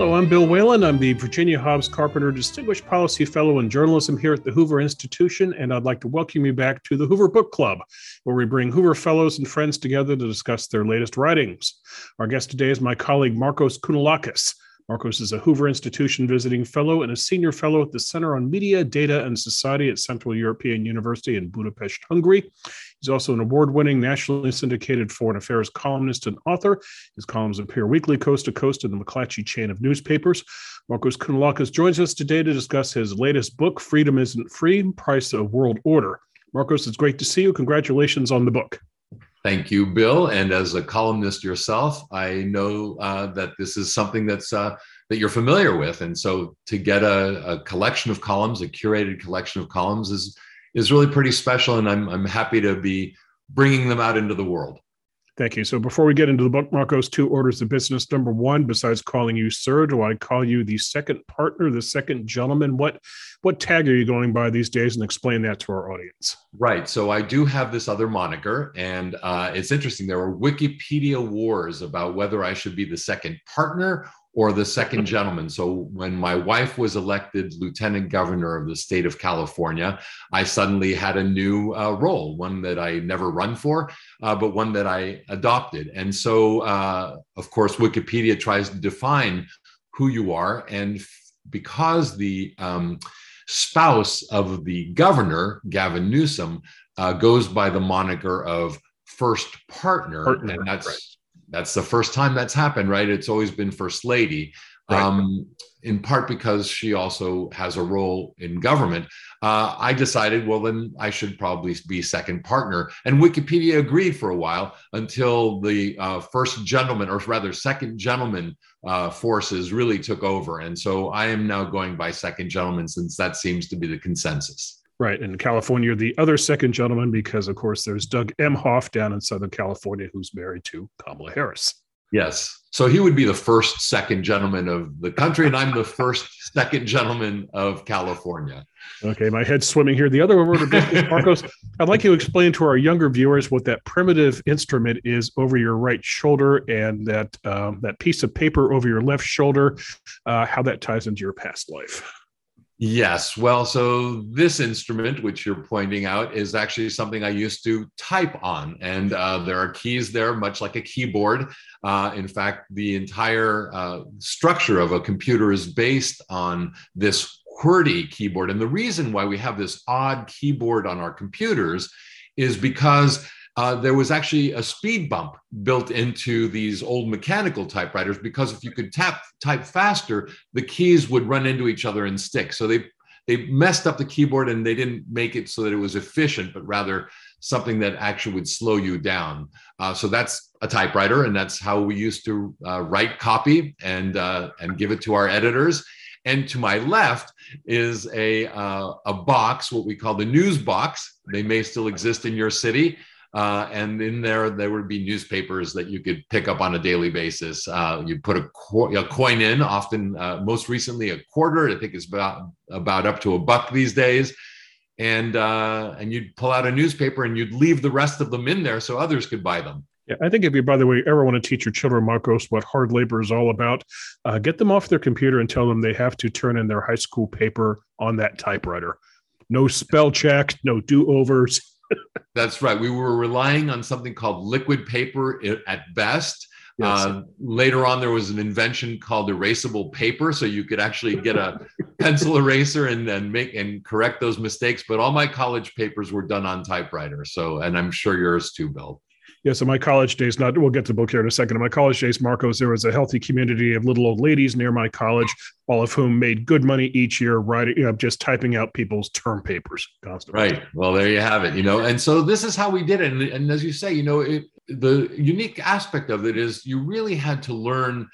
Hello, I'm Bill Whalen. I'm the Virginia Hobbs Carpenter Distinguished Policy Fellow in Journalism here at the Hoover Institution, and I'd like to welcome you back to the Hoover Book Club, where we bring Hoover Fellows and friends together to discuss their latest writings. Our guest today is my colleague Markos Kounalakis. Markos is a Hoover Institution visiting fellow and a senior fellow at the Center on Media, Data, and Society at Central European University in Budapest, Hungary. He's also an award winning, nationally syndicated foreign affairs columnist and author. His columns appear weekly coast to coast in the McClatchy chain of newspapers. Markos Kounalakis joins us today to discuss his latest book, Freedom Isn't Free Price of World Order. Markos, it's great to see you. Congratulations on the book. Thank you, Bill. And as a columnist yourself, I know uh, that this is something that's uh, that you're familiar with, and so to get a, a, collection of columns, a curated collection of columns, is is really pretty special. And I'm I'm happy to be bringing them out into the world. Thank you. So before we get into the book, Markos, two orders of business. Number one, besides calling you sir, do I call you the second partner, the second gentleman? What what tag are you going by these days? And explain that to our audience. Right. So I do have this other moniker, and uh, it's interesting. There were Wikipedia wars about whether I should be the second partner or the second gentleman. So when my wife was elected lieutenant governor of the state of California, I suddenly had a new uh, role, one that I never run for, uh, but one that I adopted. And so, uh, of course, Wikipedia tries to define who you are. And because the um, spouse of the governor, Gavin Newsom, uh, goes by the moniker of first partner, partner and that's right that's the first time that's happened, right? It's always been First Lady. Right. Um, in part because she also has a role in government, uh, I decided, well, then I should probably be second partner. And Wikipedia agreed for a while until the uh, first gentleman, or rather, second gentleman uh, forces really took over. And so I am now going by second gentleman since that seems to be the consensus. Right. In California, the other second gentleman, because of course there's Doug Emhoff down in Southern California who's married to Kamala Harris. Yes. So he would be the first second gentleman of the country, and I'm the first second gentleman of California. Okay, my head's swimming here. The other word of business, Markos, I'd like you to explain to our younger viewers what that primitive instrument is over your right shoulder and that um, that piece of paper over your left shoulder, uh, how that ties into your past life. Yes. Well, so this instrument, which you're pointing out, is actually something I used to type on. And uh, there are keys there, much like a keyboard. Uh, in fact, the entire uh, structure of a computer is based on this QWERTY keyboard. And the reason why we have this odd keyboard on our computers is because uh, there was actually a speed bump built into these old mechanical typewriters because if you could tap type faster, the keys would run into each other and stick. So they they messed up the keyboard and they didn't make it so that it was efficient, but rather something that actually would slow you down. Uh, so that's a typewriter, and that's how we used to uh, write copy and uh, and give it to our editors. And to my left is a uh, a box, what we call the news box. They may still exist in your city. Uh, and in there, there would be newspapers that you could pick up on a daily basis. Uh, you put a, co- a, coin in, often, uh, most recently, a quarter. I think it's about about up to a buck these days. And uh, and you'd pull out a newspaper and you'd leave the rest of them in there so others could buy them. Yeah, I think if you, by the way, ever want to teach your children, Markos, what hard labor is all about, uh, get them off their computer and tell them they have to turn in their high school paper on that typewriter. No spell check, no do overs That's right. We were relying on something called liquid paper at best. Yes. Uh, later on, there was an invention called erasable paper, so you could actually get a pencil eraser and then make and correct those mistakes. But all my college papers were done on typewriter. So, and I'm sure yours too, Bill. Yeah, so my college days, not we'll get to the book here in a second. In my college days, Markos, there was a healthy community of little old ladies near my college, all of whom made good money each year, writing, you know, just typing out people's term papers constantly. Right. Well, there you have it. You know, and so this is how we did it. And, and as you say, you know, it, the unique aspect of it is you really had to learn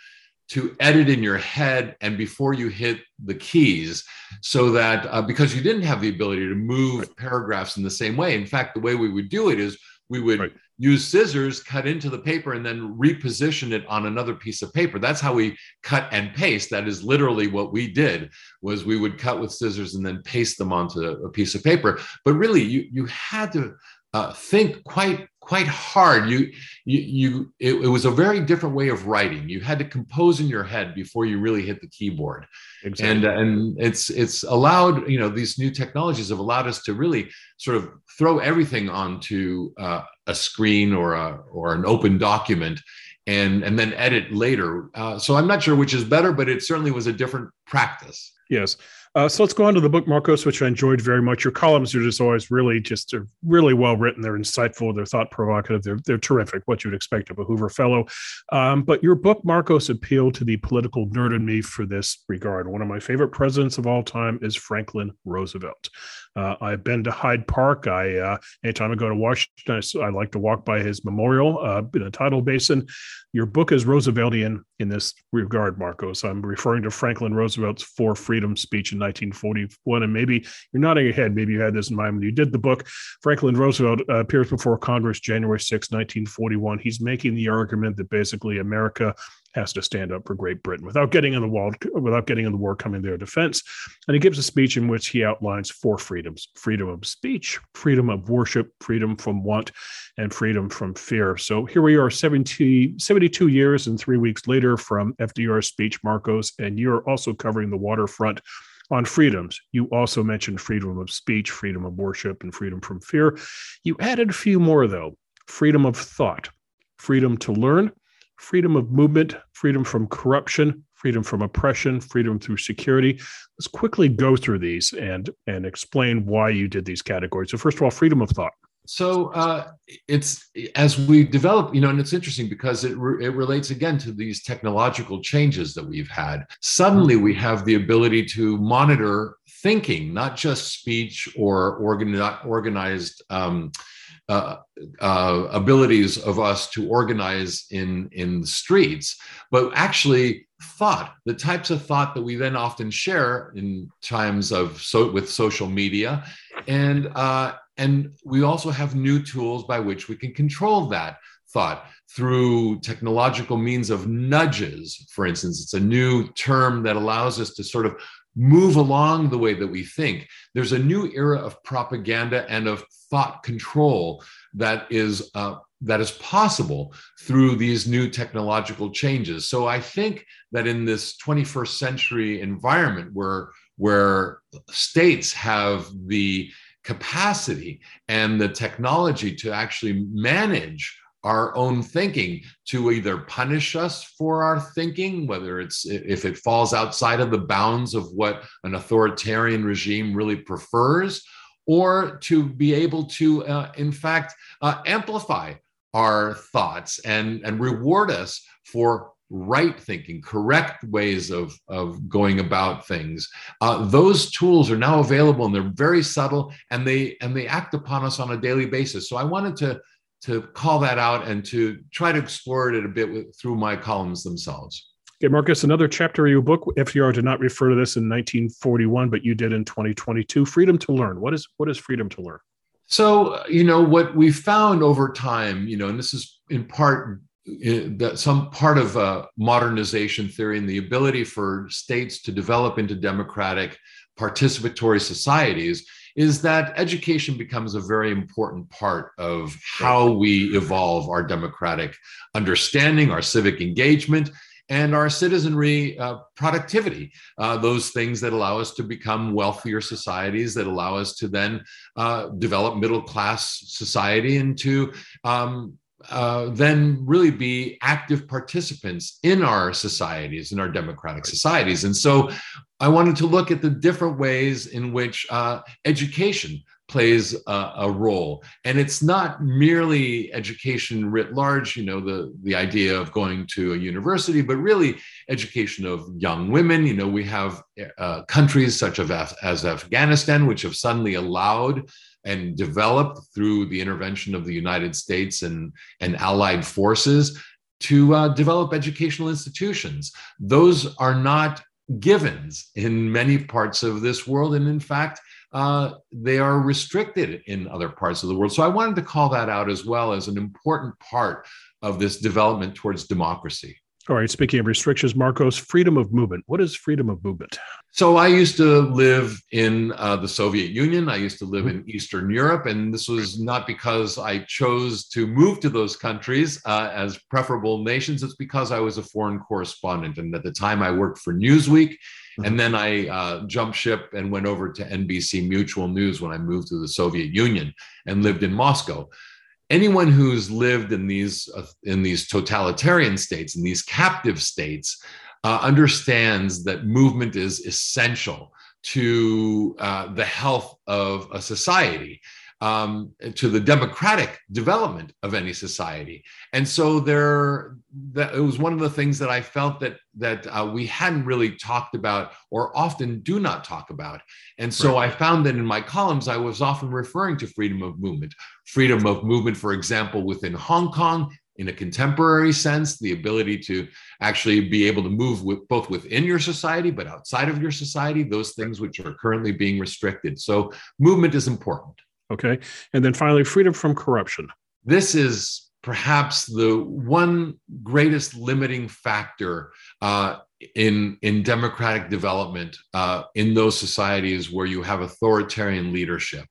to edit in your head and before you hit the keys so that uh, because you didn't have the ability to move right. paragraphs in the same way in fact the way we would do it is we would right. Use scissors, cut into the paper, and then reposition it on another piece of paper. That's how we cut and paste. That is literally what we did. Was we would cut with scissors and then paste them onto a piece of paper. But really, you you had to uh, think quite quite hard. You you you it, it, was a very different way of writing. You had to compose in your head before you really hit the keyboard. Exactly. And and it's it's allowed you know these new technologies have allowed us to really sort of throw everything onto uh, a screen or a or an open document and and then edit later. Uh, so I'm not sure which is better, but it certainly was a different practice. Yes. Uh, so let's go on to the book, Markos, which I enjoyed very much. Your columns are just always really just are really well written. They're insightful. They're thought provocative. They're they're terrific. What you'd expect of a Hoover Fellow. Um, but your book, Markos, appealed to the political nerd in me for this regard. One of my favorite presidents of all time is Franklin Roosevelt. Uh, I've been to Hyde Park. I uh, anytime I go to Washington, I, I like to walk by his memorial uh, in the tidal basin. Your book is Rooseveltian in this regard, Markos. I'm referring to Franklin Roosevelt's Four Freedom speech in 1941, and maybe you're nodding your head. Maybe you had this in mind when you did the book. Franklin Roosevelt uh, appears before Congress January 6, 1941. He's making the argument that basically America has to stand up for Great Britain without getting in the wall, without getting in the war coming their defense. And he gives a speech in which he outlines four freedoms: freedom of speech, freedom of worship, freedom from want, and freedom from fear. So here we are, 70, 72 years and three weeks later from FDR's speech, Markos, and you're also covering the waterfront on freedoms. You also mentioned freedom of speech, freedom of worship, and freedom from fear. You added a few more, though freedom of thought, freedom to learn, freedom of movement, freedom from corruption, freedom from oppression, freedom through security. Let's quickly go through these and and explain why you did these categories. So first of all, freedom of thought. So uh, it's as we develop, you know, and it's interesting because it re- it relates again to these technological changes that we've had. Suddenly, we have the ability to monitor thinking, not just speech or organi- organized. Um, uh, uh, abilities of us to organize in in the streets, but actually thought, the types of thought that we then often share in times of so with social media, and uh, and we also have new tools by which we can control that thought through technological means of nudges. For instance, it's a new term that allows us to sort of move along the way that we think. There's a new era of propaganda and of thought control that is uh, that is possible through these new technological changes. So I think that in this 21st century environment where where states have the capacity and the technology to actually manage our own thinking to either punish us for our thinking, whether it's if it falls outside of the bounds of what an authoritarian regime really prefers, or to be able to, uh, in fact, uh, amplify our thoughts and, and reward us for right thinking, correct ways of, of going about things. Uh, those tools are now available and they're very subtle and they and they act upon us on a daily basis. So I wanted to to call that out and to try to explore it a bit with, through my columns themselves. Okay, Markos, another chapter of your book. FDR did not refer to this in 1941, but you did in 2022. Freedom to learn. What is what is freedom to learn? So, you know, what we found over time, you know, and this is in part that some part of uh, modernization theory and the ability for states to develop into democratic participatory societies is that education becomes a very important part of how we evolve our democratic understanding, our civic engagement, and our citizenry uh, productivity, uh, those things that allow us to become wealthier societies, that allow us to then uh, develop middle class society and to um, uh, then really be active participants in our societies, in our democratic societies. And so I wanted to look at the different ways in which uh, education plays a, a, role. And it's not merely education writ large you know the the idea of going to a university but really education of young women. You know we have uh, countries such as, as afghanistan which have suddenly allowed and developed through the intervention of the united states and and allied forces to uh, develop educational institutions those are not givens in many parts of this world. And in fact, uh, they are restricted in other parts of the world. So I wanted to call that out as well as an important part of this development towards democracy. All right. Speaking of restrictions, Markos, freedom of movement. What is freedom of movement? So I used to live in uh, the Soviet Union. I used to live in Eastern Europe, and this was not because I chose to move to those countries uh, as preferable nations. It's because I was a foreign correspondent, and at the time I worked for Newsweek, mm-hmm. and then I uh, jumped ship and went over to NBC Mutual News when I moved to the Soviet Union and lived in Moscow anyone who's lived in these uh, in these totalitarian states in these captive states uh, understands that movement is essential to uh, the health of a society um, to the democratic development of any society. And so there, that it was one of the things that I felt that that uh, we hadn't really talked about or often do not talk about. And so right. I found that in my columns, I was often referring to freedom of movement, freedom of movement, for example, within Hong Kong in a contemporary sense, the ability to actually be able to move with both within your society, but outside of your society, those things which are currently being restricted. So movement is important. Okay. And then finally, freedom from corruption. This is perhaps the one greatest limiting factor uh, in, in democratic development uh, in those societies where you have authoritarian leadership.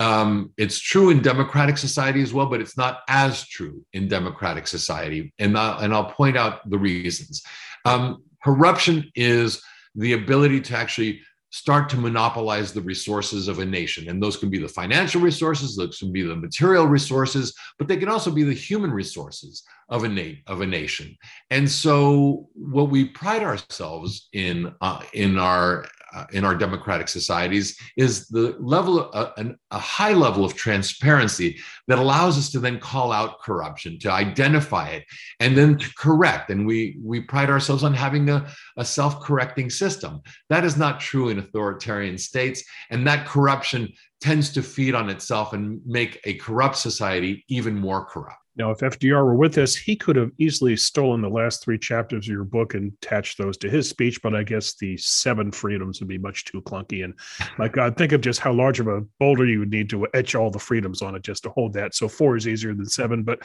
Um, it's true in democratic society as well, but it's not as true in democratic society. And, I'll, and I'll point out the reasons. Um, corruption is the ability to actually start to monopolize the resources of a nation. And those can be the financial resources, those can be the material resources, but they can also be the human resources of a, na- of a nation. And so, what we pride ourselves in uh, in our uh, in our democratic societies is the level of uh, an, a high level of transparency that allows us to then call out corruption to identify it and then to correct. And we we pride ourselves on having a, a self-correcting system. That is not true in authoritarian states and that corruption tends to feed on itself and make a corrupt society even more corrupt now, if FDR were with us, he could have easily stolen the last three chapters of your book and attached those to his speech, but I guess the seven freedoms would be much too clunky. And my God, think of just how large of a boulder you would need to etch all the freedoms on it just to hold that. So four is easier than seven. But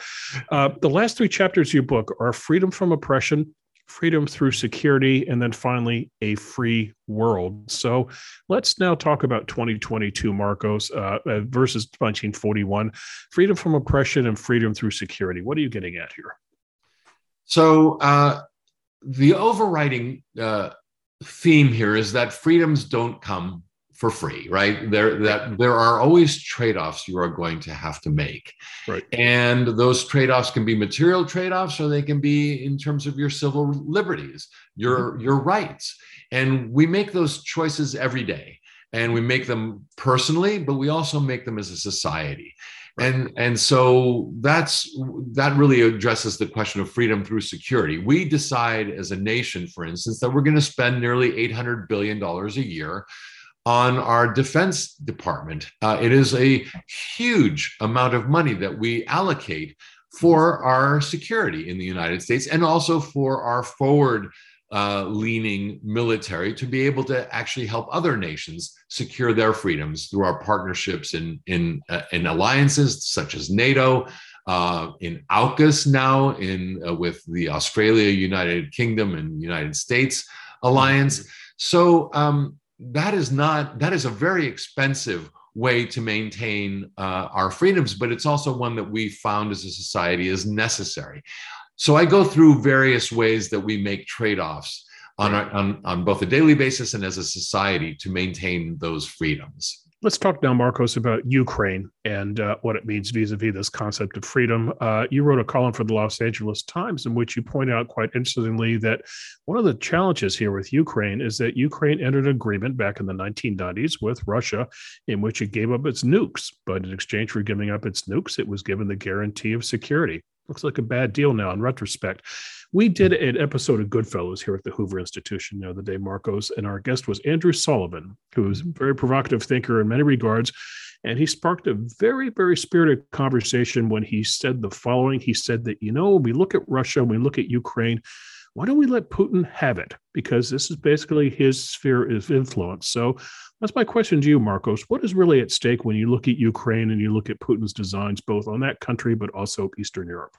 uh, the last three chapters of your book are freedom from oppression, freedom through security, and then finally a free world. So let's now talk about 2022, Markos, uh, uh versus 1941 freedom from oppression and freedom through security. What are you getting at here? So, uh, the overriding uh, theme here is that freedoms don't come for free, right? There that there are always trade-offs you are going to have to make. Right. And those trade-offs can be material trade-offs or they can be in terms of your civil liberties, your mm-hmm. your rights. And we make those choices every day. And we make them personally, but we also make them as a society. And, and so that's that really addresses the question of freedom through security. We decide as a nation, for instance, that we're going to spend nearly $800 billion a year on our defense department. Uh, it is a huge amount of money that we allocate for our security in the United States and also for our forward uh, leaning military to be able to actually help other nations secure their freedoms through our partnerships in, in, uh, in alliances such as NATO. Uh, in AUKUS now, in uh, with the Australia, United Kingdom, and United States alliance. So um, that is not that is a very expensive way to maintain uh, our freedoms but it's also one that we found as a society is necessary. So i go through various ways that we make trade-offs on, our, on, on both a daily basis and as a society to maintain those freedoms Let's talk now, Markos, about Ukraine and uh, what it means vis a vis this concept of freedom. Uh, you wrote a column for the Los Angeles Times in which you point out quite interestingly that one of the challenges here with Ukraine is that Ukraine entered an agreement back in the 1990s with Russia in which it gave up its nukes. But in exchange for giving up its nukes, it was given the guarantee of security. Looks like a bad deal now in retrospect. We did an episode of Goodfellows here at the Hoover Institution the other day, Markos, and our guest was Andrew Sullivan, who's a mm-hmm. very provocative thinker in many regards. And he sparked a very, very spirited conversation when he said the following. He said that, you know, we look at Russia, we look at Ukraine, why don't we let Putin have it? Because this is basically his sphere of influence. So that's my question to you, Markos. What is really at stake when you look at Ukraine and you look at Putin's designs, both on that country, but also Eastern Europe?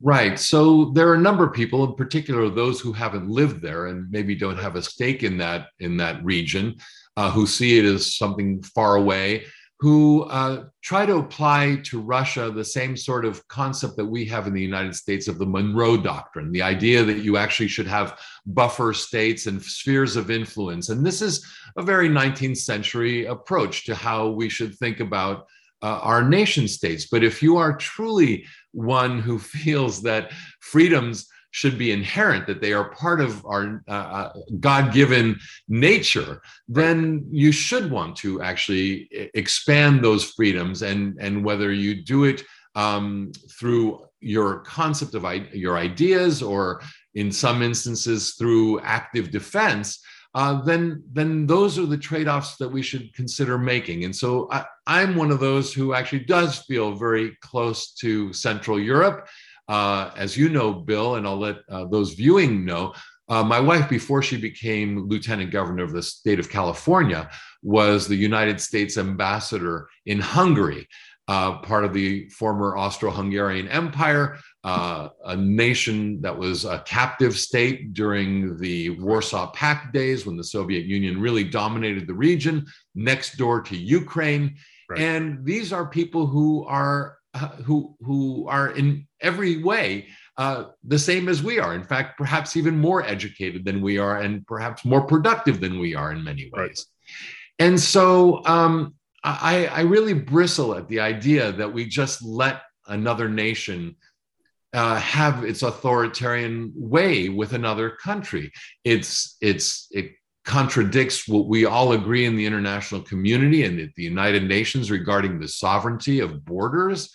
Right. So there are a number of people, in particular those who haven't lived there and maybe don't have a stake in that in that region, uh, who see it as something far away, who uh, try to apply to Russia the same sort of concept that we have in the United States of the Monroe Doctrine, the idea that you actually should have buffer states and spheres of influence. And this is a very 19th century approach to how we should think about uh, our nation states. But if you are truly one who feels that freedoms should be inherent, that they are part of our uh, uh God given nature, then you should want to actually expand those freedoms. And, and whether you do it um, through your concept of your ideas or in some instances through active defense, uh, then then those are the trade-offs that we should consider making. And so I, am one of those who actually does feel very close to Central Europe. Uh, as you know, Bill, and I'll let uh, those viewing know, uh, my wife, before she became lieutenant governor of the state of California, was the United States ambassador in Hungary uh, part of the former Austro Hungarian Empire, uh, a nation that was a captive state during the Warsaw Pact days when the Soviet Union really dominated the region, next door to Ukraine. Right. And these are people who are uh, who who are in every way uh, the same as we are. In fact, perhaps even more educated than we are, and perhaps more productive than we are in many ways. Right. And so, um, I, I really bristle at the idea that we just let another nation uh, have its authoritarian way with another country. It's it's it contradicts what we all agree in the international community and at the United Nations regarding the sovereignty of borders.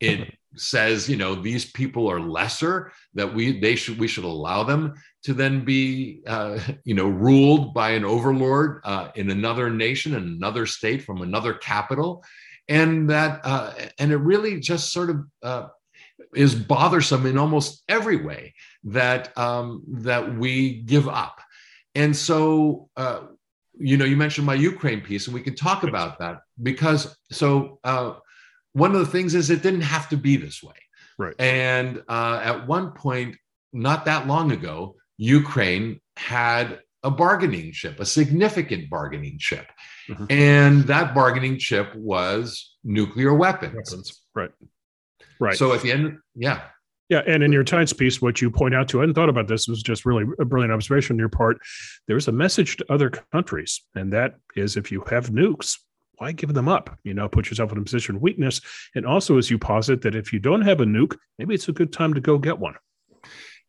It says, you know, these people are lesser that we they should we should allow them to then be, uh, you know, ruled by an overlord uh, in another nation, in another state, from another capital, and that, uh, and it really just sort of uh, is bothersome in almost every way that um, that we give up, and so. Uh, you know, you mentioned my Ukraine piece, and we can talk about that because so uh, one of the things is it didn't have to be this way. Right. And at one point, not that long ago, Ukraine had a bargaining chip, a significant bargaining chip. Mm-hmm. And that bargaining chip was nuclear weapons. weapons. Right. Right. So at the end, yeah. Yeah. And in your Times piece, what you point out to, I hadn't thought about this, was just really a brilliant observation on your part. There's a message to other countries, and that is if you have nukes, why give them up? You know, put yourself in a position of weakness. And also, as you posit that if you don't have a nuke, maybe it's a good time to go get one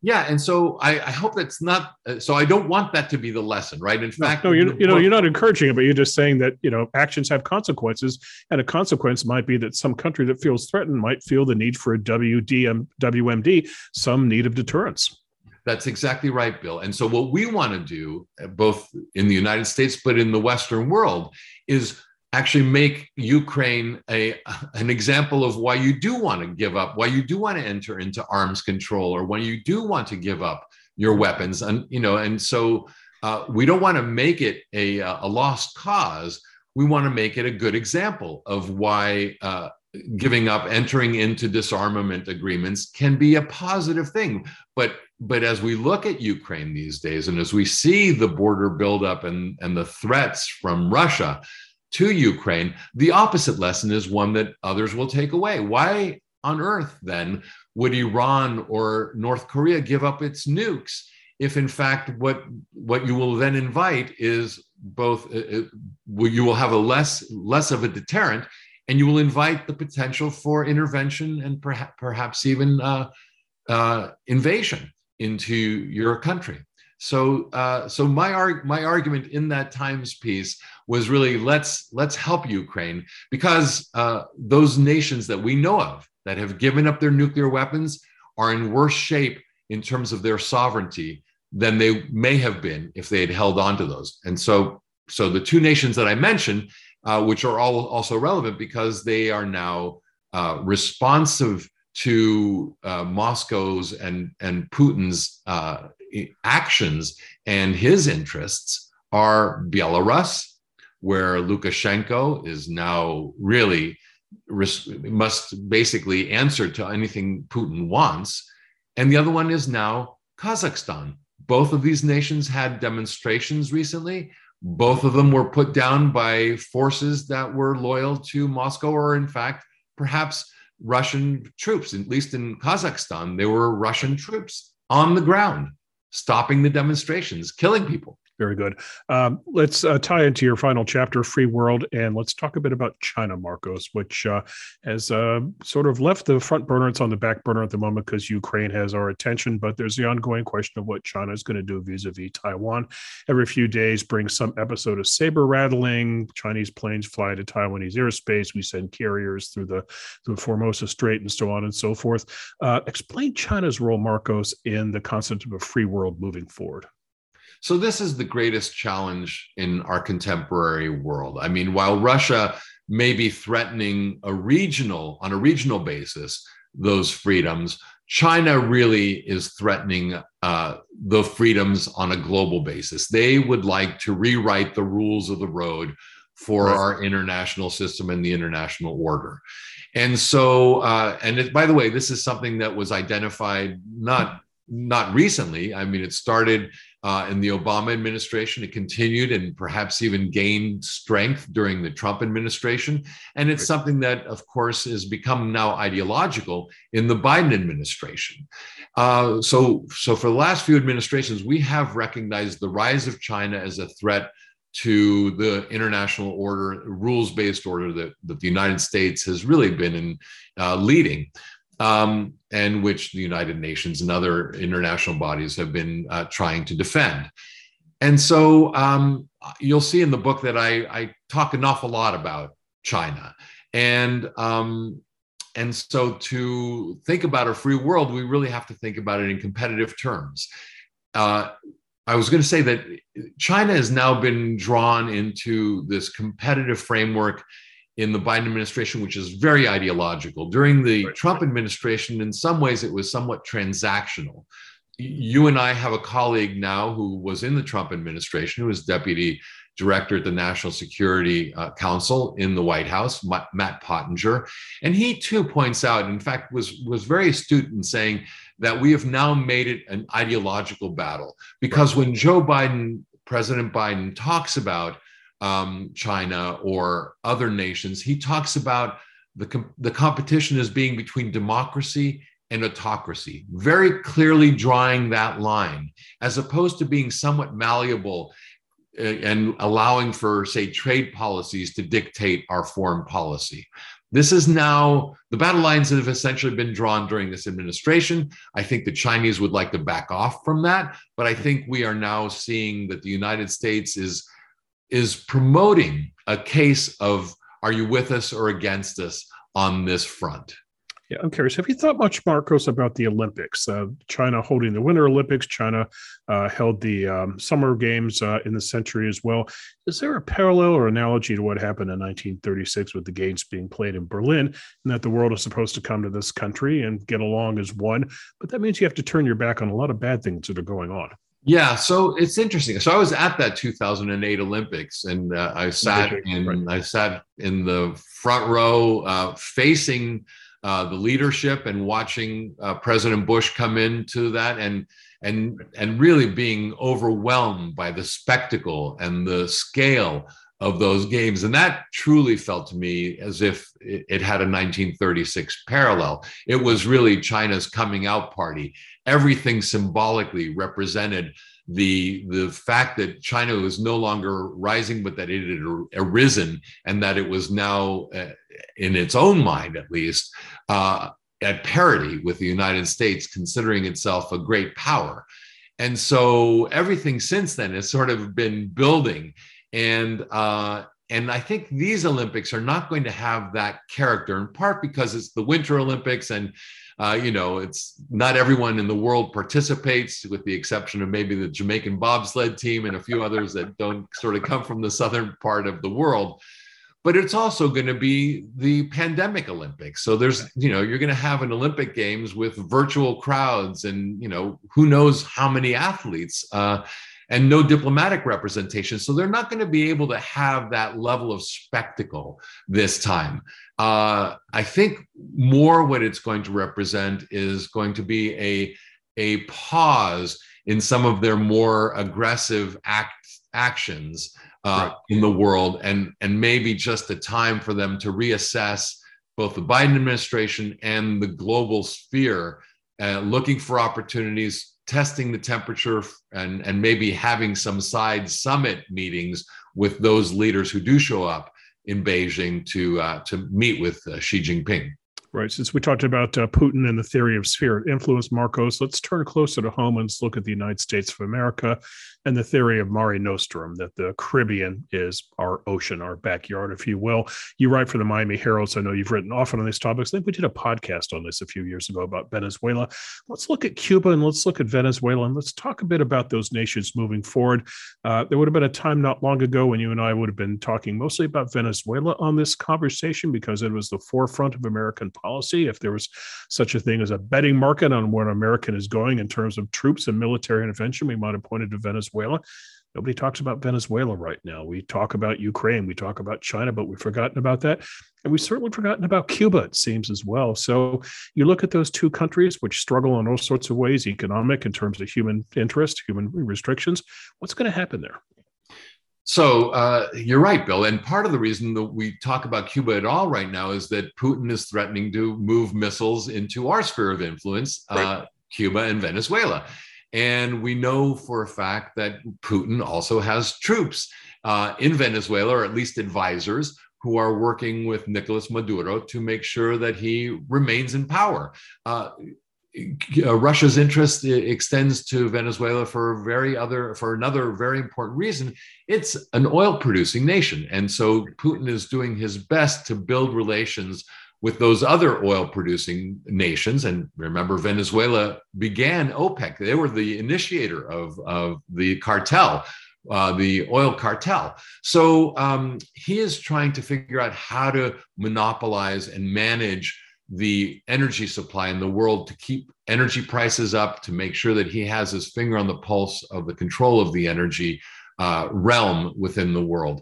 yeah and so I, I, hope that's not uh, so i don't want that to be the lesson right? In no, fact no you, you know you're not encouraging it but you're just saying that you know actions have consequences and a consequence might be that some country that feels threatened might feel the need for a wdm wmd some need of deterrence. That's exactly right bill and so what we want to do uh, both in the united states but in the western world is actually make Ukraine a, an example of why you do want to give up, why you do want to enter into arms control, or why you do want to give up your weapons. And you know, and so uh, we don't want to make it a, a lost cause. We want to make it a good example of why uh, giving up, entering into disarmament agreements can be a positive thing. But but as we look at Ukraine these days, and as we see the border buildup and, and the threats from Russia, to Ukraine, the opposite lesson is one that others will take away. Why on earth then would Iran or North Korea give up its nukes if, in fact, what what you will then invite is both uh, uh you will have a less less of a deterrent, and you will invite the potential for intervention and perhaps perhaps even uh, uh, invasion into your country. So, uh, so my arg- my argument in that Times piece was really let's let's help Ukraine because uh, those nations that we know of that have given up their nuclear weapons are in worse shape in terms of their sovereignty than they may have been if they had held on to those. And so, so the two nations that I mentioned, uh, which are all also relevant because they are now uh, responsive to uh, Moscow's and and Putin's uh, actions and his interests are Belarus, where Lukashenko is now really must basically answer to anything Putin wants. And the other one is now Kazakhstan. Both of these nations had demonstrations recently. Both of them were put down by forces that were loyal to Moscow, or in fact, perhaps Russian troops. At least in Kazakhstan, there were Russian troops on the ground stopping the demonstrations, killing people. Very good. Um, let's uh, tie into your final chapter, Free World, and let's talk a bit about China, Markos, which uh, has uh, sort of left the front burner. It's on the back burner at the moment because Ukraine has our attention, but there's the ongoing question of what China is going to do vis a vis Taiwan. Every few days brings some episode of saber rattling. Chinese planes fly to Taiwanese airspace. We send carriers through the, through the Formosa Strait and so on and so forth. Uh, explain China's role, Markos, in the concept of a free world moving forward. So, this is the greatest challenge in our contemporary world. I mean, while Russia may be threatening a regional, on a regional basis, those freedoms, China really is threatening uh, the freedoms on a global basis. They would like to rewrite the rules of the road for right. our international system and the international order. And so, uh, and it, by the way, this is something that was identified not not recently. I mean, it started uh, in the Obama administration. It continued and perhaps even gained strength during the Trump administration. And it's something that, of course, has become now ideological in the Biden administration. Uh, so, so for the last few administrations, we have recognized the rise of China as a threat to the international order, rules based order that, that the United States has really been in uh, leading um, and which the United Nations and other international bodies have been uh, trying to defend. And so um, you'll see in the book that I, I, talk an awful lot about China. And um, and so to think about a free world, we really have to think about it in competitive terms. Uh, I was going to say that China has now been drawn into this competitive framework in the Biden administration, which is very ideological. During the right. Trump administration, in some ways, it was somewhat transactional. You and I have a colleague now who was in the Trump administration, who was deputy director at the National Security uh, Council in the White House, Matt Pottinger, and he too points out, in fact, was was very astute in saying that we have now made it an ideological battle because right. when Joe Biden, President Biden, talks about um, China or other nations, he talks about the, com- the competition as being between democracy and autocracy, very clearly drawing that line, as opposed to being somewhat malleable uh, and allowing for, say, trade policies to dictate our foreign policy. This is now the battle lines that have essentially been drawn during this administration. I think the Chinese would like to back off from that, but I think we are now seeing that the United States is is promoting a case of are you with us or against us on this front? Yeah, I'm curious. Have you thought much, Markos, about the Olympics? Uh, China holding the Winter Olympics. China uh, held the um, Summer Games uh, in the century as well. Is there a parallel or analogy to what happened in 1936 with the games being played in Berlin, and that the world is supposed to come to this country and get along as one? But that means you have to turn your back on a lot of bad things that are going on. Yeah, so it's interesting. So I was at that 2008 Olympics, and uh, I sat in right. I sat in the front row, uh, facing uh, the leadership and watching uh, President Bush come into that, and and and really being overwhelmed by the spectacle and the scale of those games. And that truly felt to me as if it, it, had a 1936 parallel. It was really China's coming out party. Everything symbolically represented the the fact that China was no longer rising, but that it had arisen, and that it was now, uh, in its own mind at least, uh, at parity with the United States, considering itself a great power. And so everything since then has sort of been building and uh, and I think these Olympics are not going to have that character, in part because it's the Winter Olympics, and uh, you know it's not everyone in the world participates, with the exception of maybe the Jamaican bobsled team and a few others that don't sort of come from the southern part of the world. But it's also going to be the pandemic Olympics. So there's, you know, you're going to have an Olympic Games with virtual crowds, and you know, who knows how many athletes. Uh, and no diplomatic representation. So they're not going to be able to have that level of spectacle this time. Uh, I think more what it's going to represent is going to be a, a pause in some of their more aggressive act, actions uh, right. in the world and, and maybe just a time for them to reassess both the Biden administration and the global sphere, uh, looking for opportunities, testing the temperature, and, and maybe having some side summit meetings with those leaders who do show up in Beijing to, uh, to meet with uh, Xi Jinping. Right. Since we talked about uh, Putin and the theory of sphere influence, Markos, let's turn closer to home and let's look at the United States of America and the theory of Mare Nostrum, that the Caribbean is our ocean, our backyard, if you will. You write for the Miami Herald, so I know you've written often on these topics. I think we did a podcast on this a few years ago about Venezuela. Let's look at Cuba and let's look at Venezuela and let's talk a bit about those nations moving forward. Uh, there would have been a time not long ago when you and I would have been talking mostly about Venezuela on this conversation because it was the forefront of American policy. If there was such a thing as a betting market on where American is going in terms of troops and military intervention, we might have pointed to Venezuela Venezuela. Nobody talks about Venezuela right now. We talk about Ukraine, we talk about China, but we've forgotten about that. And we've certainly forgotten about Cuba, it seems as well. So you look at those two countries, which struggle in all sorts of ways economic, in terms of human interest, human restrictions. What's going to happen there? So uh, you're right, Bill. And part of the reason that we talk about Cuba at all right now is that Putin is threatening to move missiles into our sphere of influence, right. uh, Cuba and Venezuela. And we know for a fact that Putin also has troops uh, in Venezuela, or at least advisors, who are working with Nicolas Maduro to make sure that he remains in power. Uh, uh, Russia's interest extends to Venezuela for very other for another very important reason. It's an oil producing nation, and so Putin is doing his best to build relations with those other oil producing nations. And remember, Venezuela began OPEC, they were the initiator of, of the cartel. Uh, the oil cartel. So um, he is trying to figure out how to monopolize and manage the energy supply in the world to keep energy prices up, to make sure that he has his finger on the pulse of the control of the energy uh, realm within the world.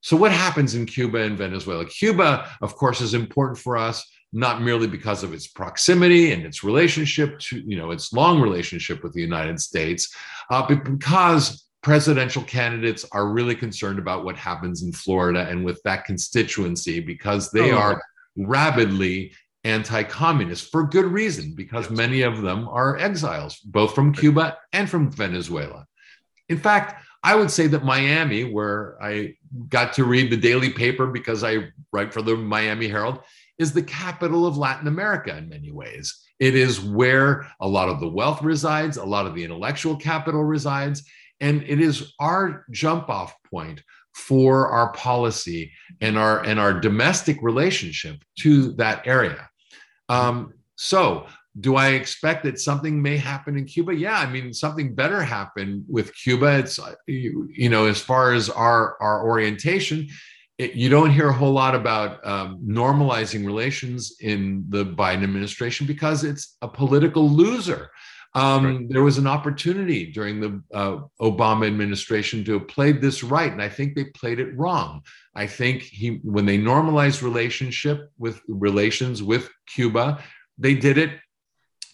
So, what happens in Cuba and Venezuela? Cuba, of course, is important for us not merely because of its proximity and its relationship to, you know, its long relationship with the United States, uh, but because presidential candidates are really concerned about what happens in Florida and with that constituency because they oh. are rabidly anti-communist for good reason because yes. many of them are exiles both from Cuba and from Venezuela. In fact, I would say that Miami, where I got to read the daily paper because I write for the Miami Herald, is the capital of Latin America in many ways. It is where a lot of the wealth resides, a lot of the intellectual capital resides, and it is our jump off point for our policy and our and our domestic relationship to that area. Um, so do I expect that something may happen in Cuba? Yeah, I mean, something better happened with Cuba. It's you, you know, as far as our our orientation, it, you don't hear a whole lot about um, normalizing relations in the Biden administration because it's a political loser. Um, right. There was an opportunity during the uh, Obama administration to have played this right, and I think they played it wrong. I think he, when they normalized relationship with relations with Cuba, they did it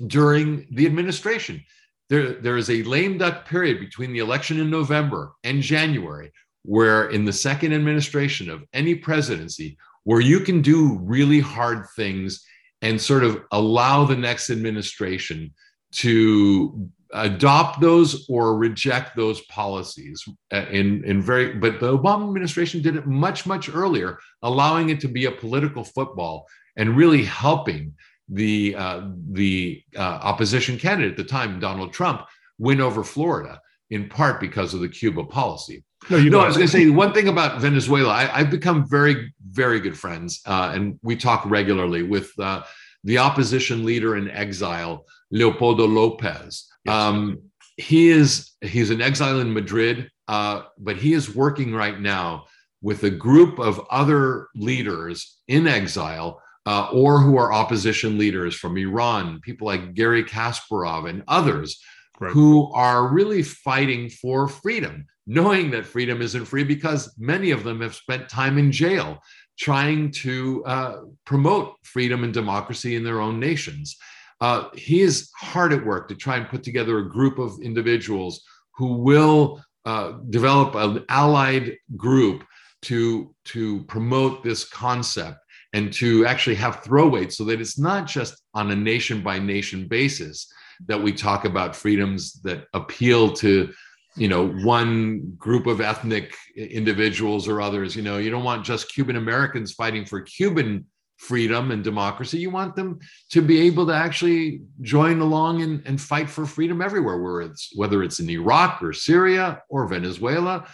during the administration. There, there is a lame duck period between the election in November and January, where in the second administration of any presidency, where you can do really hard things and sort of allow the next administration to adopt those or reject those policies uh, in, in very but the obama administration did it much much earlier allowing it to be a political football and really helping the uh, the uh, opposition candidate at the time, Donald Trump, win over Florida in part because of the Cuba policy. No, no I was going to say one thing about Venezuela. I, have become very, very good friends, uh, and we talk regularly with uh, the opposition leader in exile, Leopoldo Lopez. Yes. Um, he is he's in exile in Madrid, uh, but he is working right now with a group of other leaders in exile uh, or who are opposition leaders from Iran, people like Garry Kasparov and others right. who are really fighting for freedom, knowing that freedom isn't free because many of them have spent time in jail trying to uh, promote freedom and democracy in their own nations. Uh, he is hard at work to try and put together a group of individuals who will uh, develop an allied group to, to promote this concept and to actually have throw weight so that it's not just on a nation by nation basis that we talk about freedoms that appeal to you know one group of ethnic individuals or others. You know you don't want just cuban americans fighting for cuban freedom and democracy. You want them to be able to actually join along and, and fight for freedom everywhere where it's whether it's in iraq or syria or venezuela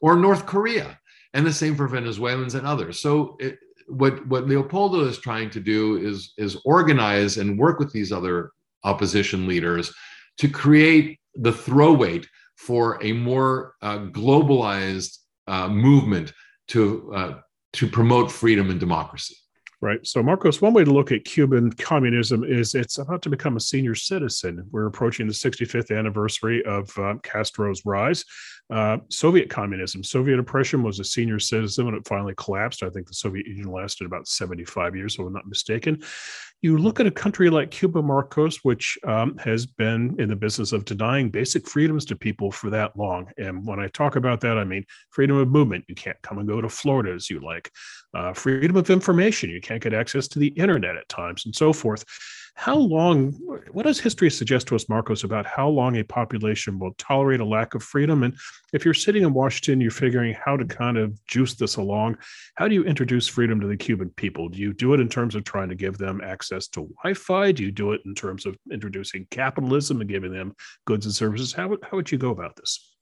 or north korea. And the same for venezuelans and others. So it, what what leopoldo is trying to do is is organize and work with these other opposition leaders to create the throw weight for a more uh, globalized uh, movement to uh, to promote freedom and democracy. Right. So, Markos, one way to look at Cuban communism is it's about to become a senior citizen. We're approaching the 65th anniversary of uh, Castro's rise. Uh, Soviet communism, Soviet oppression was a senior citizen when it finally collapsed. I think the Soviet Union lasted about 75 years, if I'm not mistaken. You look at a country like Cuba, Markos, which um, has been in the business of denying basic freedoms to people for that long. And when I talk about that, I mean freedom of movement. You can't come and go to Florida as you like. Uh, freedom of information. You can't get access to the internet at times and so forth. How long, what does history suggest to us, Markos, about how long a population will tolerate a lack of freedom? And if you're sitting in Washington, you're figuring how to kind of juice this along, how do you introduce freedom to the Cuban people? Do you do it in terms of trying to give them access to Wi Fi? Do you do it in terms of introducing capitalism and giving them goods and services? How how would you go about this?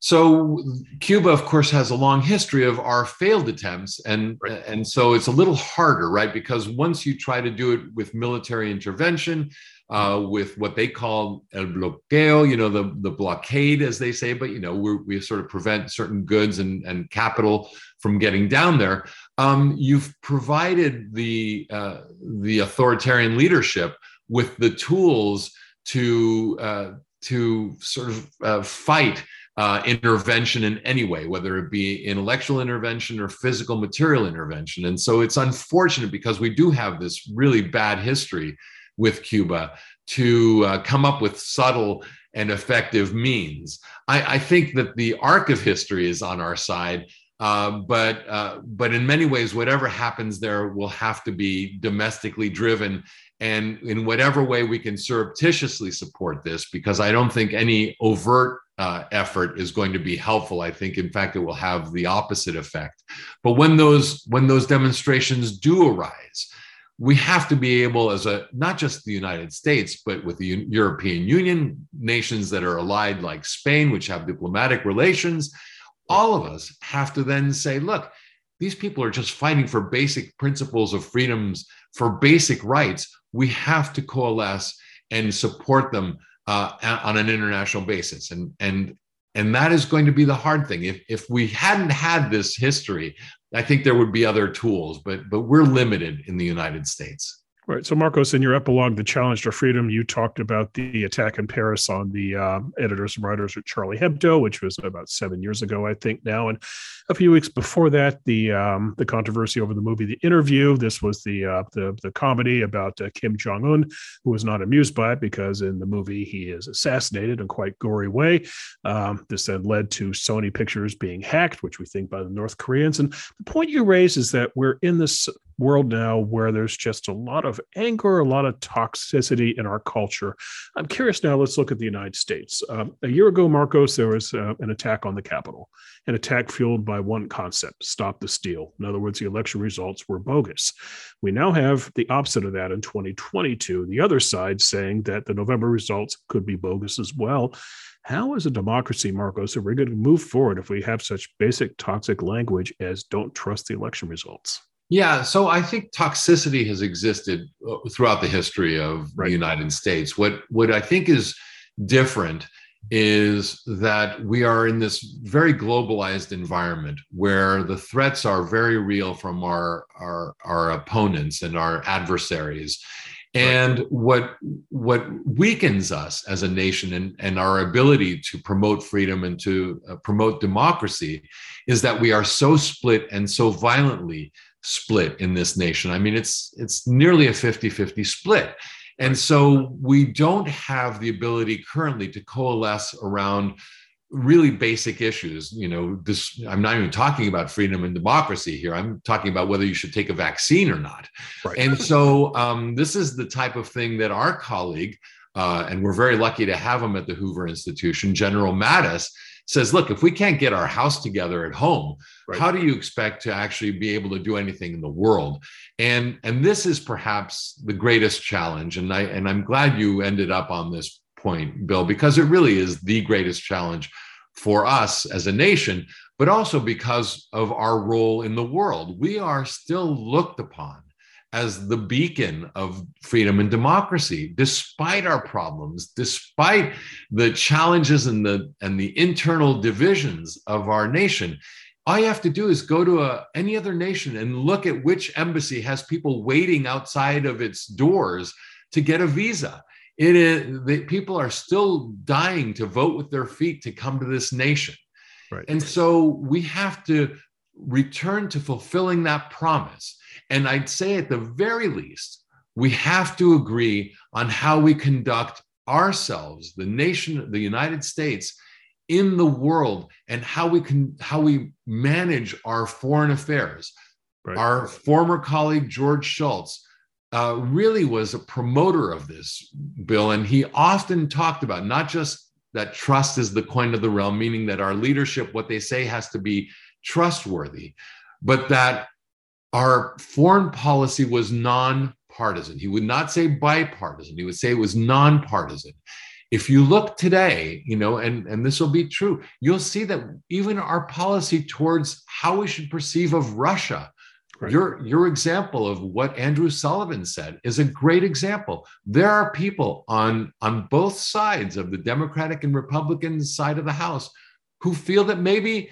So Cuba, of course, has a long history of our failed attempts, and right. and so it's a little harder, right? Because once you try to do it with military intervention, uh, with what they call el bloqueo, you know, the the blockade, as they say, but you know, we we sort of prevent certain goods and and capital from getting down there. Um, you've provided the uh, the authoritarian leadership with the tools to uh, to sort of uh, fight uh, intervention in any way, whether it be intellectual intervention or physical material intervention. And so it's unfortunate because we do have this really bad history with Cuba to uh, come up with subtle and effective means. I, I, think that the arc of history is on our side. Uh, but uh, but in many ways, whatever happens there will have to be domestically driven, and in whatever way we can surreptitiously support this, because I don't think any overt uh, effort is going to be helpful. I think, in fact, it will have the opposite effect. But when those when those demonstrations do arise, we have to be able, as a not just the United States, but with the European Union, nations that are allied like Spain, which have diplomatic relations, all of us have to then say, look, these people are just fighting for basic principles of freedoms, for basic rights. We have to coalesce and support them uh, on an international basis. And, and, and that is going to be the hard thing. If, if we hadn't had this history, I think there would be other tools, but, but we're limited in the United States. Right. So, Markos, in your epilogue, The Challenge to Freedom, you talked about the attack in Paris on the uh, editors and writers of Charlie Hebdo, which was about seven years ago, I think now. And a few weeks before that, the um, the controversy over the movie The Interview. This was the uh, the, the comedy about uh, Kim Jong Un, who was not amused by it because in the movie he is assassinated in quite gory way. Um, this then led to Sony Pictures being hacked, which we think by the North Koreans. And the point you raise is that we're in this world now where there's just a lot of anger, a lot of toxicity in our culture. I'm curious now, let's look at the United States. Um, a year ago, Markos, there was uh, an attack on the Capitol, an attack fueled by one concept stop the steal. In other words, the election results were bogus. We now have the opposite of that in 2022, the other side saying that the November results could be bogus as well. How is a democracy, Markos, are we going to move forward if we have such basic toxic language as don't trust the election results? Yeah, so I think toxicity has existed uh, throughout the history of right. the United States. What what I think is different is that we are in this very globalized environment where the threats are very real from our our, our opponents and our adversaries And right. what what weakens us as a nation and, and our ability to promote freedom and to uh, promote democracy is that we are so split and so violently split in this nation. I mean, it's it's nearly a 50-50 split. And so we don't have the ability currently to coalesce around really basic issues you know this i'm not even talking about freedom and democracy here i'm talking about whether you should take a vaccine or not right. and so um, this is the type of thing that our colleague uh, and we're very lucky to have him at the hoover institution general mattis says look if we can't get our house together at home right. how do you expect to actually be able to do anything in the world and and this is perhaps the greatest challenge and i and i'm glad you ended up on this point, Bill, because it really is the greatest challenge for us as a nation, but also because of our role in the world. We are still looked upon as the beacon of freedom and democracy despite our problems despite the challenges and the and the internal divisions of our nation all you have to do is go to a, any other nation and look at which embassy has people waiting outside of its doors to get a visa it is the people are still dying to vote with their feet to come to this nation. Right. And so we have to return to fulfilling that promise. And I'd say at the very least, we have to agree on how we conduct ourselves, the nation, the United States, in the world, and how we can how we manage our foreign affairs. Right. Our former colleague George Shultz uh, really was a promoter of this bill. And he often talked about not just that trust is the coin of the realm, meaning that our leadership, what they say, has to be trustworthy, but that our foreign policy was nonpartisan. He would not say bipartisan, he would say it was nonpartisan. If you look today, you know, and, and this will be true, you'll see that even our policy towards how we should perceive of Russia Right. Your, your example of what Andrew Sullivan said is a great example. There are people on, on both sides of the Democratic and Republican side of the House who feel that maybe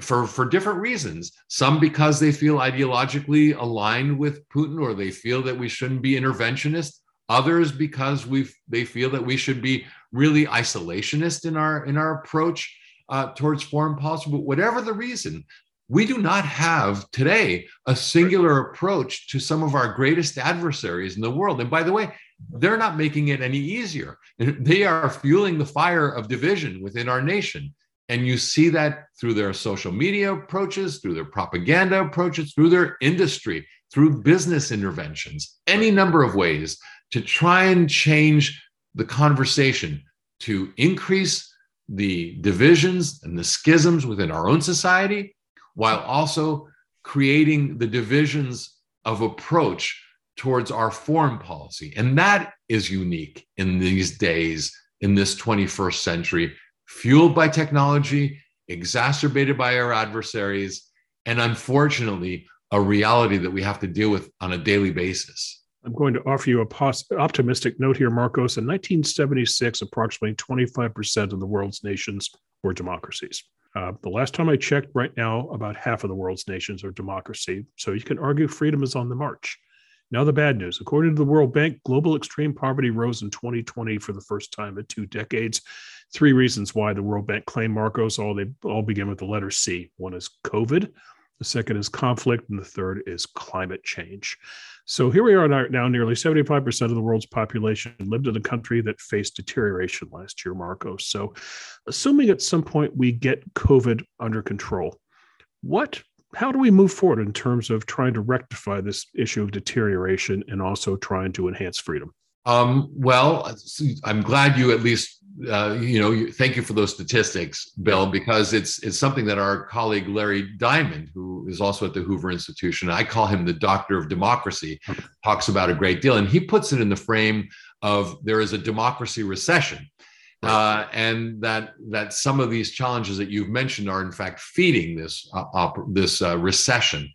for, for different reasons, some because they feel ideologically aligned with Putin or they feel that we shouldn't be interventionist, others because we they feel that we should be really isolationist in our in our approach uh, towards foreign policy. But whatever the reason, we do not have today a singular approach to some of our greatest adversaries in the world. And by the way, they're not making it any easier. They are fueling the fire of division within our nation. And you see that through their social media approaches, through their propaganda approaches, through their industry, through business interventions, any number of ways to try and change the conversation to increase the divisions and the schisms within our own society while also creating the divisions of approach towards our foreign policy. And that is unique in these days, in this 21st century, fueled by technology, exacerbated by our adversaries, and unfortunately, a reality that we have to deal with on a daily basis. I'm going to offer you a pos- optimistic note here, Markos. In 1976, approximately 25% of the world's nations were democracies. Uh, the last time I checked, right now, about half of the world's nations are democracy. So you can argue freedom is on the march. Now, the bad news. According to the World Bank, global extreme poverty rose in 2020 for the first time in two decades. Three reasons why the World Bank claim Markos all they all begin with the letter C. One is COVID, the second is conflict, and the third is climate change. So here we are now, nearly 75% of the world's population lived in a country that faced deterioration last year, Markos. So, assuming at some point we get COVID under control, what how do we move forward in terms of trying to rectify this issue of deterioration and also trying to enhance freedom? Um, well, I'm glad you at least uh, you know, thank you for those statistics, Bill, because it's it's something that our colleague Larry Diamond, who is also at the Hoover Institution, I call him the doctor of democracy, talks about a great deal, and he puts it in the frame of there is a democracy recession, uh, and that that some of these challenges that you've mentioned are in fact feeding this uh, op- this uh, recession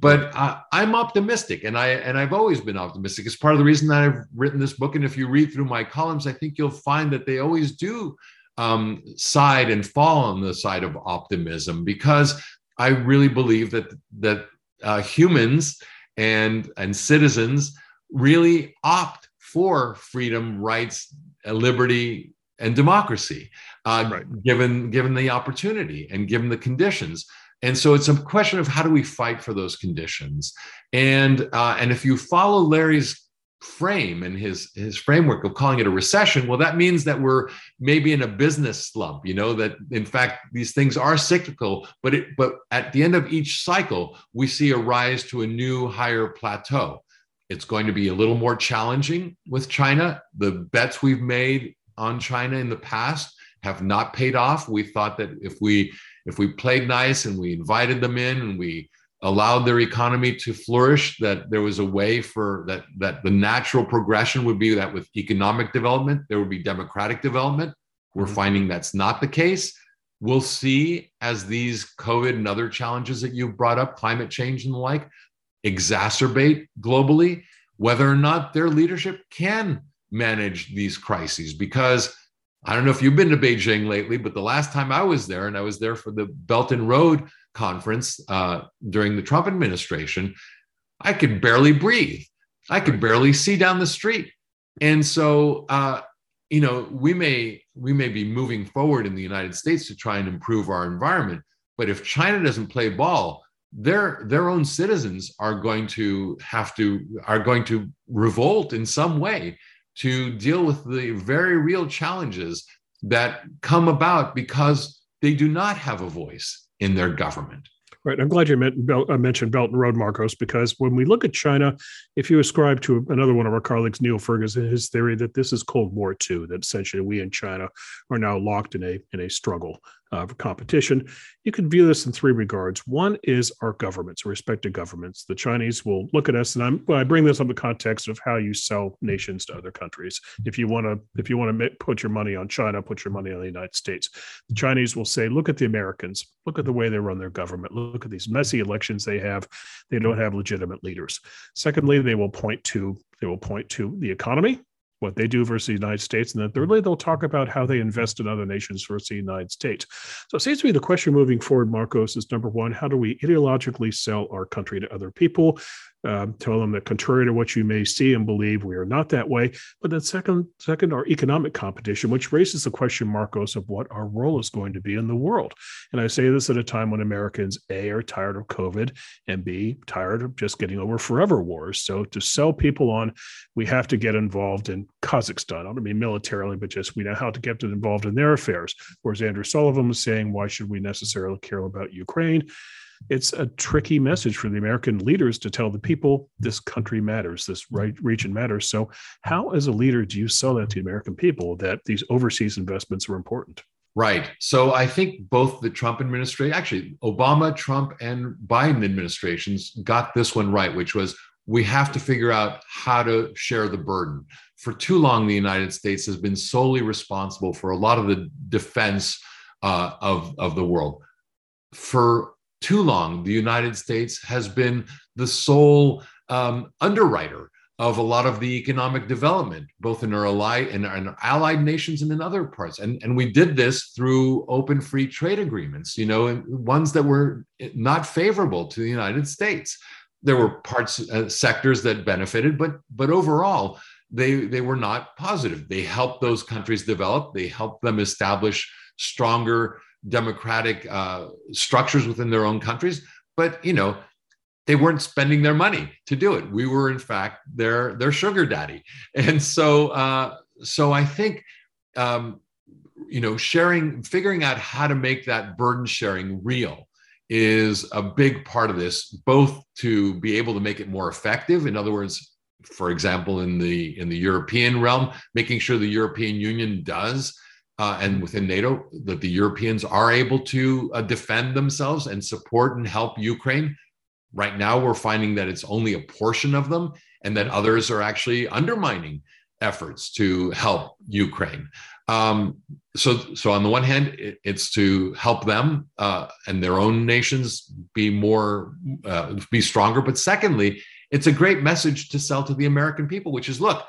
but uh, I'm optimistic, and I and I've always been optimistic. It's part of the reason that I've written this book. And if you read through my columns, I think you'll find that they always do um, side and fall on the side of optimism because I really believe that that uh, humans and and citizens really opt for freedom, rights, liberty, and democracy, uh, right. given given the opportunity and given the conditions. And so it's a question of how do we fight for those conditions. And uh, and if you follow Larry's frame and his his framework of calling it a recession well that means that we're maybe in a business slump you know that in fact these things are cyclical but it but at the end of each cycle we see a rise to a new higher plateau. It's going to be a little more challenging with china. The bets we've made on china in the past have not paid off. We thought that if we if we played nice and we invited them in and we allowed their economy to flourish that there was a way for that that the natural progression would be that with economic development there would be democratic development. We're mm-hmm. finding that's not the case. We'll see as these covid and other challenges that you've brought up climate change and the like exacerbate globally whether or not their leadership can manage these crises. Because I don't know if you've been to Beijing lately, but the last time I was there, and I was there for the Belt and Road conference uh, during the Trump administration, I could barely breathe. I could barely see down the street. And so, uh, you know, we may we may be moving forward in the United States to try and improve our environment, but if China doesn't play ball, their their own citizens are going to have to are going to revolt in some way to deal with the very real challenges that come about because they do not have a voice in their government. Right. I'm glad you uh, mentioned Belt and Road, Markos, because when we look at China, if you ascribe to another one of our colleagues, Niall Ferguson, his theory that this is Cold War II, that essentially we in China are now locked in a in a struggle uh, competition. You can view this in three regards. One is our governments, respective governments. The Chinese will look at us, and I'm, well, I bring this up in the context of how you sell nations to other countries. If you want to, if you want to put your money on China, put your money on the United States. The Chinese will say, look at the Americans, look at the way they run their government, look at these messy elections they have. They don't have legitimate leaders. Secondly, they will point to they will point to the economy what they do versus the United States. And then thirdly, they'll talk about how they invest in other nations versus the United States. So it seems to me the question moving forward, Markos, is number one, how do we ideologically sell our country to other people? Um, tell them that contrary to what you may see and believe, we are not that way. But then second, second, our economic competition, which raises the question, Markos, of what our role is going to be in the world. And I say this at a time when Americans A are tired of COVID and B tired of just getting over forever wars. So to sell people on, we have to get involved in Kazakhstan. I don't mean militarily, but just we know how to get them involved in their affairs. Whereas Andrew Sullivan was saying, why should we necessarily care about Ukraine? It's a tricky message for the American leaders to tell the people this country matters, this right region matters. So, how, as a leader, do you sell that to the American people that these overseas investments are important? Right. So I think both the Trump administration, actually, Obama, Trump, and Biden administrations got this one right, which was we have to figure out how to share the burden. For too long, the United States has been solely responsible for a lot of the defense uh, of, of the world. For too long, the United States has been the sole um, underwriter of a lot of the economic development, both in our, ally, in our allied nations and in other parts. And, and we did this through open free trade agreements, you know, ones that were not favorable to the United States. There were parts, uh, sectors that benefited, but, but overall, they, they were not positive. They helped those countries develop, they helped them establish stronger democratic uh, structures within their own countries, but you know they weren't spending their money to do it. We were in fact their their sugar daddy, and so uh, so I think um, you know sharing, figuring out how to make that burden sharing real is a big part of this, both to be able to make it more effective. In other words, for example, in the in the European realm, making sure the European Union does uh, and within NATO that the Europeans are able to uh, defend themselves and support and help Ukraine. Right now, we're finding that it's only a portion of them, and that others are actually undermining efforts to help Ukraine. Um, so, so on the one hand, it, it's to help them uh, and their own nations be more, uh, be stronger. But secondly, it's a great message to sell to the American people, which is, look,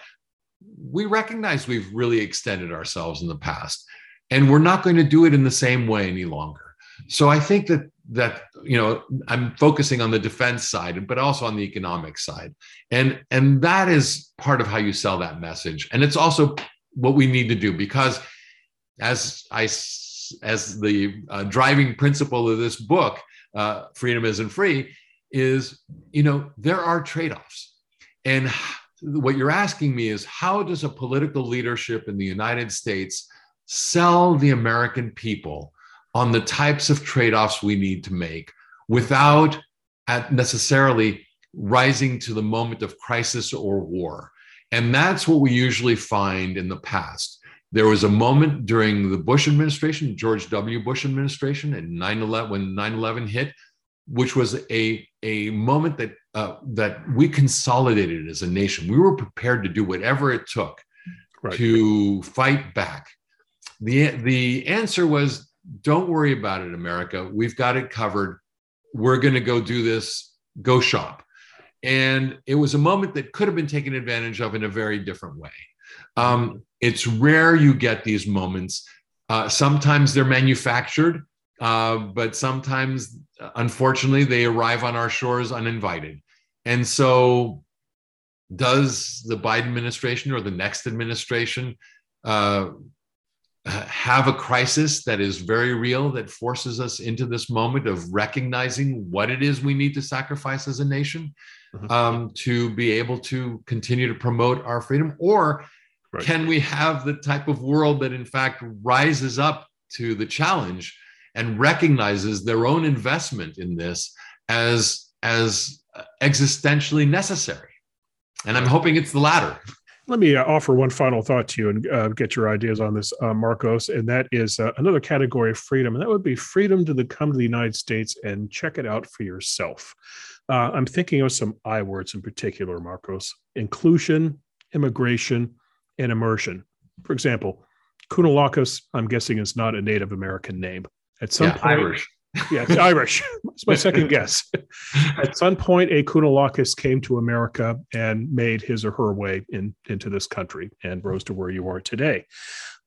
we recognize we've really extended ourselves in the past and we're not going to do it in the same way any longer. So i think that that you know i'm focusing on the defense side but also on the economic side. And and that is part of how you sell that message. And it's also what we need to do because as i as the uh, driving principle of this book uh, freedom isn't free is you know there are trade-offs. And what you're asking me is how does a political leadership in the united states sell the american people on the types of trade offs we need to make without necessarily rising to the moment of crisis or war. And that's what we usually find in the past. There was a moment during the Bush administration, George W. Bush administration, and 9/11 when 9/11 hit, which was a, a moment that uh, that we consolidated as a nation. We were prepared to do whatever it took right. to fight back. the The answer was don't worry about it, America. We've got it covered. We're going to go do this, go shop. And it was a moment that could have been taken advantage of in a very different way. Um, it's rare you get these moments. Uh, sometimes they're manufactured, uh, but sometimes, unfortunately, they arrive on our shores uninvited. And so, does the Biden administration or the next administration uh, have a crisis that is very real that forces us into this moment of recognizing what it is we need to sacrifice as a nation mm-hmm. um, to be able to continue to promote our freedom or right. can we have the type of world that in fact rises up to the challenge and recognizes their own investment in this as as existentially necessary and i'm hoping it's the latter let me uh, offer one final thought to you and uh, get your ideas on this, uh, Markos. And that is uh, another category of freedom, and that would be freedom to the, come to the United States and check it out for yourself. Uh, I'm thinking of some I words in particular, Markos: inclusion, immigration, and immersion. For example, Kounalakis, I'm guessing, is not a Native American name. At some yeah, point, Irish yeah, it's Irish. It's my second guess. At some point, a Kounalakis came to America and made his or her way in, into this country and rose to where you are today.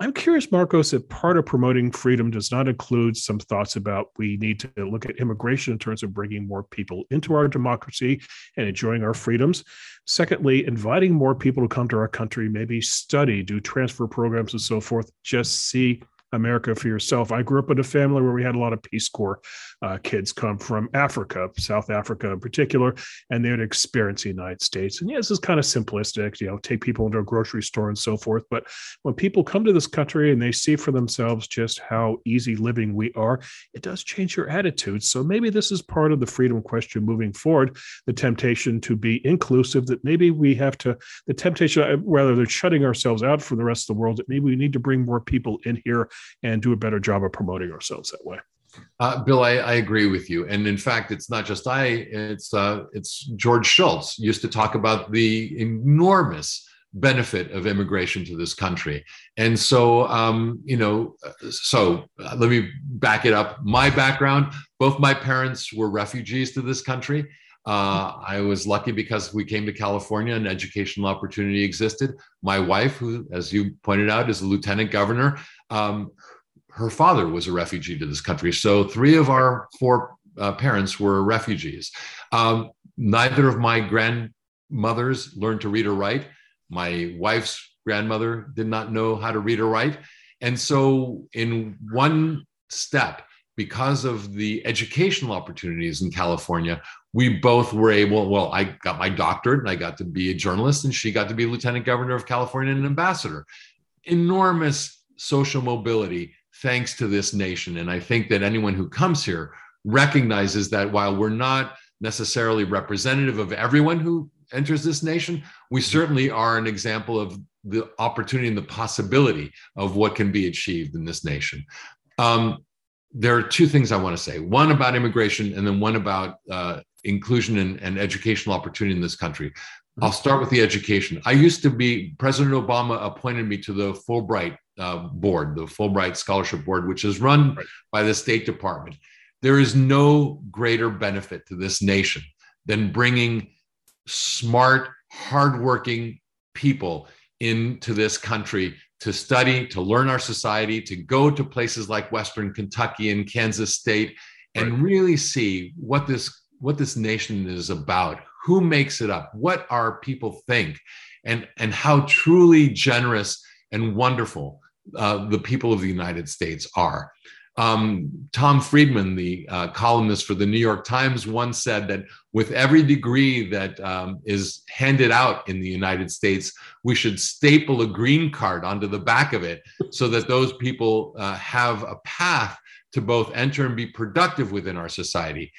I'm curious, Markos, if part of promoting freedom does not include some thoughts about we need to look at immigration in terms of bringing more people into our democracy and enjoying our freedoms. Secondly, inviting more people to come to our country, maybe study, do transfer programs and so forth, just see America for yourself. I grew up in a family where we had a lot of Peace Corps uh, kids come from Africa, South Africa in particular, and they would experience the United States. And yeah, this is kind of simplistic, you know, take people into a grocery store and so forth. But when people come to this country and they see for themselves just how easy living we are, it does change your attitude. So maybe this is part of the freedom question moving forward the temptation to be inclusive, that maybe we have to, the temptation, uh, rather than shutting ourselves out from the rest of the world, that maybe we need to bring more people in here and do a better job of promoting ourselves that way. Uh, Bill, I, I, agree with you, and in fact, it's not just I. It's uh, it's George Shultz used to talk about the enormous benefit of immigration to this country, and so um, you know, so uh, let me back it up. My background: both my parents were refugees to this country. Uh, I was lucky because we came to California and educational opportunity existed. My wife, who, as you pointed out, is a lieutenant governor, um, her father was a refugee to this country. So three of our four uh, parents were refugees. Um, neither of my grandmothers learned to read or write. My wife's grandmother did not know how to read or write. And so, in one step, because of the educational opportunities in California, we both were able. Well, I got my doctorate and I got to be a journalist, and she got to be lieutenant governor of California and an ambassador. Enormous social mobility thanks to this nation. And I think that anyone who comes here recognizes that while we're not necessarily representative of everyone who enters this nation, we mm-hmm. certainly are an example of the opportunity and the possibility of what can be achieved in this nation. Um, there are two things I want to say one about immigration, and then one about uh, inclusion and, and educational opportunity in this country. I'll start with the education. I used to be, President Obama appointed me to the Fulbright uh, board, the Fulbright Scholarship Board, which is run right. by the State Department. There is no greater benefit to this nation than bringing smart, hardworking people into this country to study, to learn our society, to go to places like Western Kentucky and Kansas State and right. really see what this what this nation is about, who makes it up, what our people think, and and how truly generous and wonderful uh, the people of the United States are. Um, Tom Friedman, the uh, columnist for the New York Times, once said that with every degree that um, is handed out in the United States, we should staple a green card onto the back of it so that those people uh, have a path to both enter and be productive within our society.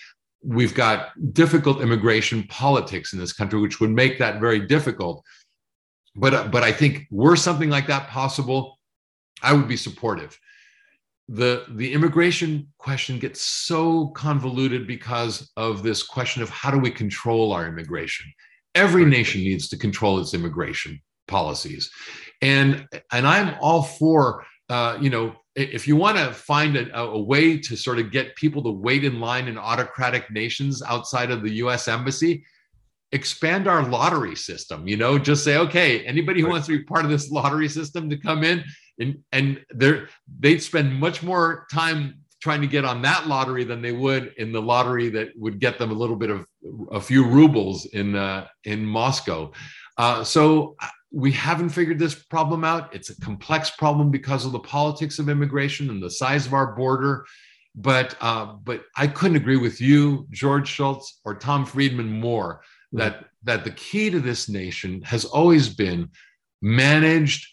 We've got difficult immigration politics in this country, which would make that very difficult. But, but I think were something like that possible, I would be supportive. The the immigration question gets so convoluted because of this question of how do we control our immigration? Every nation needs to control its immigration policies. And and i'm all for uh, you know if you want to find a, a, way to sort of get people to wait in line in autocratic nations outside of the us embassy expand our lottery system you know? Just say okay anybody who wants to be part of this lottery system to come in and and they're they'd spend much more time trying to get on that lottery than they would in the lottery that would get them a little bit of a few rubles in uh, in Moscow. Uh, so uh, we haven't figured this problem out. It's a complex problem because of the politics of immigration and the size of our border. But uh, but I couldn't agree with you, George Shultz or Tom Friedman more that that the key to this nation has always been managed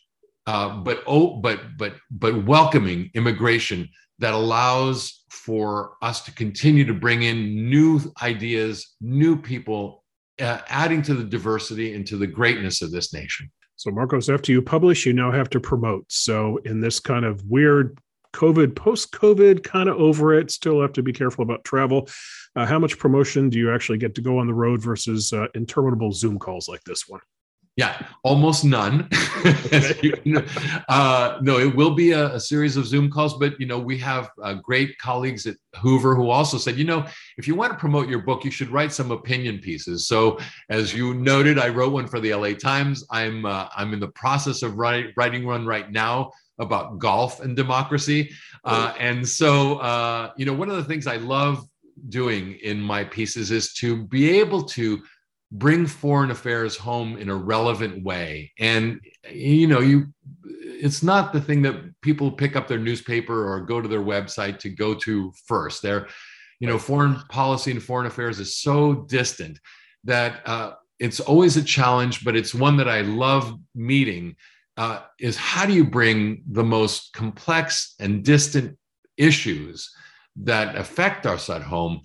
uh, but oh, but but but welcoming immigration that allows for us to continue to bring in new ideas, new people, uh, adding to the diversity and to the greatness of this nation. So, Markos, after you publish, you now have to promote. So, in this kind of weird COVID, post COVID, kind of over it, still have to be careful about travel. Uh, how much promotion do you actually get to go on the road versus uh, interminable Zoom calls like this one? Yeah, almost none. uh, no, it will be a, a, series of Zoom calls, but you know we have uh, great colleagues at Hoover who also said, you know, if you want to promote your book, you should write some opinion pieces. So, as you noted, I wrote one for the LA Times. I'm uh, I'm in the process of write, writing one right now about golf and democracy, uh, and so uh, you know one of the things I love doing in my pieces is to be able to bring foreign affairs home in a relevant way. And you know you it's not the thing that people pick up their newspaper or go to their website to go to first. They're you know foreign policy and foreign affairs is so distant that uh, it's always a challenge but it's one that i love meeting uh, is how do you bring the most complex and distant issues that affect us at home?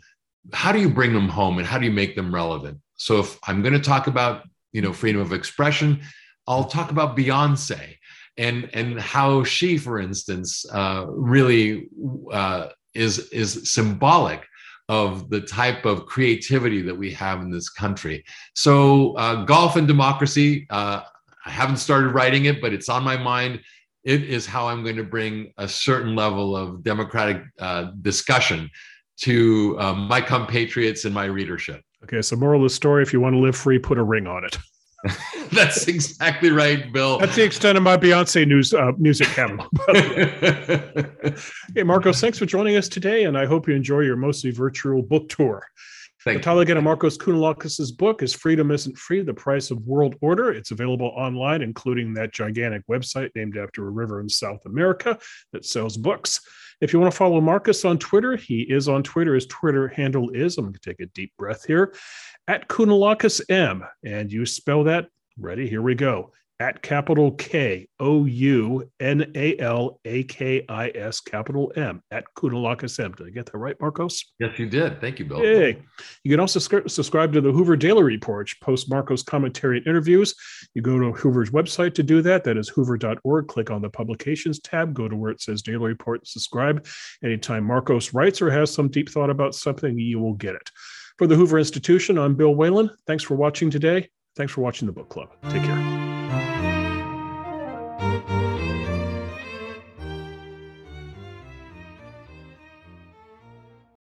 How do you bring them home and how do you make them relevant so if I'm going to talk about you know freedom of expression, I'll talk about Beyonce and and how she, for instance, uh, really uh, is is symbolic of the type of creativity that we have in this country. So uh, golf and democracy. Uh, I haven't started writing it, but it's on my mind. It is how I'm going to bring a certain level of democratic uh, discussion to uh, my compatriots and my readership. Okay, so moral of the story: if you want to live free, put a ring on it. That's exactly right, Bill. That's the extent of my Beyonce news uh, music catalog. hey, Markos, thanks for joining us today, and I hope you enjoy your mostly virtual book tour. Thank Vitalik and Markos Kounalakis' book is Freedom Isn't Free, The Price of World Order. It's available online, including that gigantic website named after a river in South America that sells books. If you want to follow Markos on Twitter, he is on Twitter. His Twitter handle is, I'm going to take a deep breath here, at Kounalakis M. And you spell that, ready? Here we go at capital K O U N A L A K I S capital M at Kounalakis M. Did I get that right, Markos? Yes, you did. Thank you, Bill. Hey, you can also subscribe to the Hoover Daily Report, post Markos commentary and interviews. You go to Hoover's website to do that. That is hoover.org. Click on the publications tab, go to where it says Daily Report, subscribe. Anytime Markos writes or has some deep thought about something, you will get it. For the Hoover Institution, I'm Bill Whalen. Thanks for watching today. Thanks for watching the book club. Take care.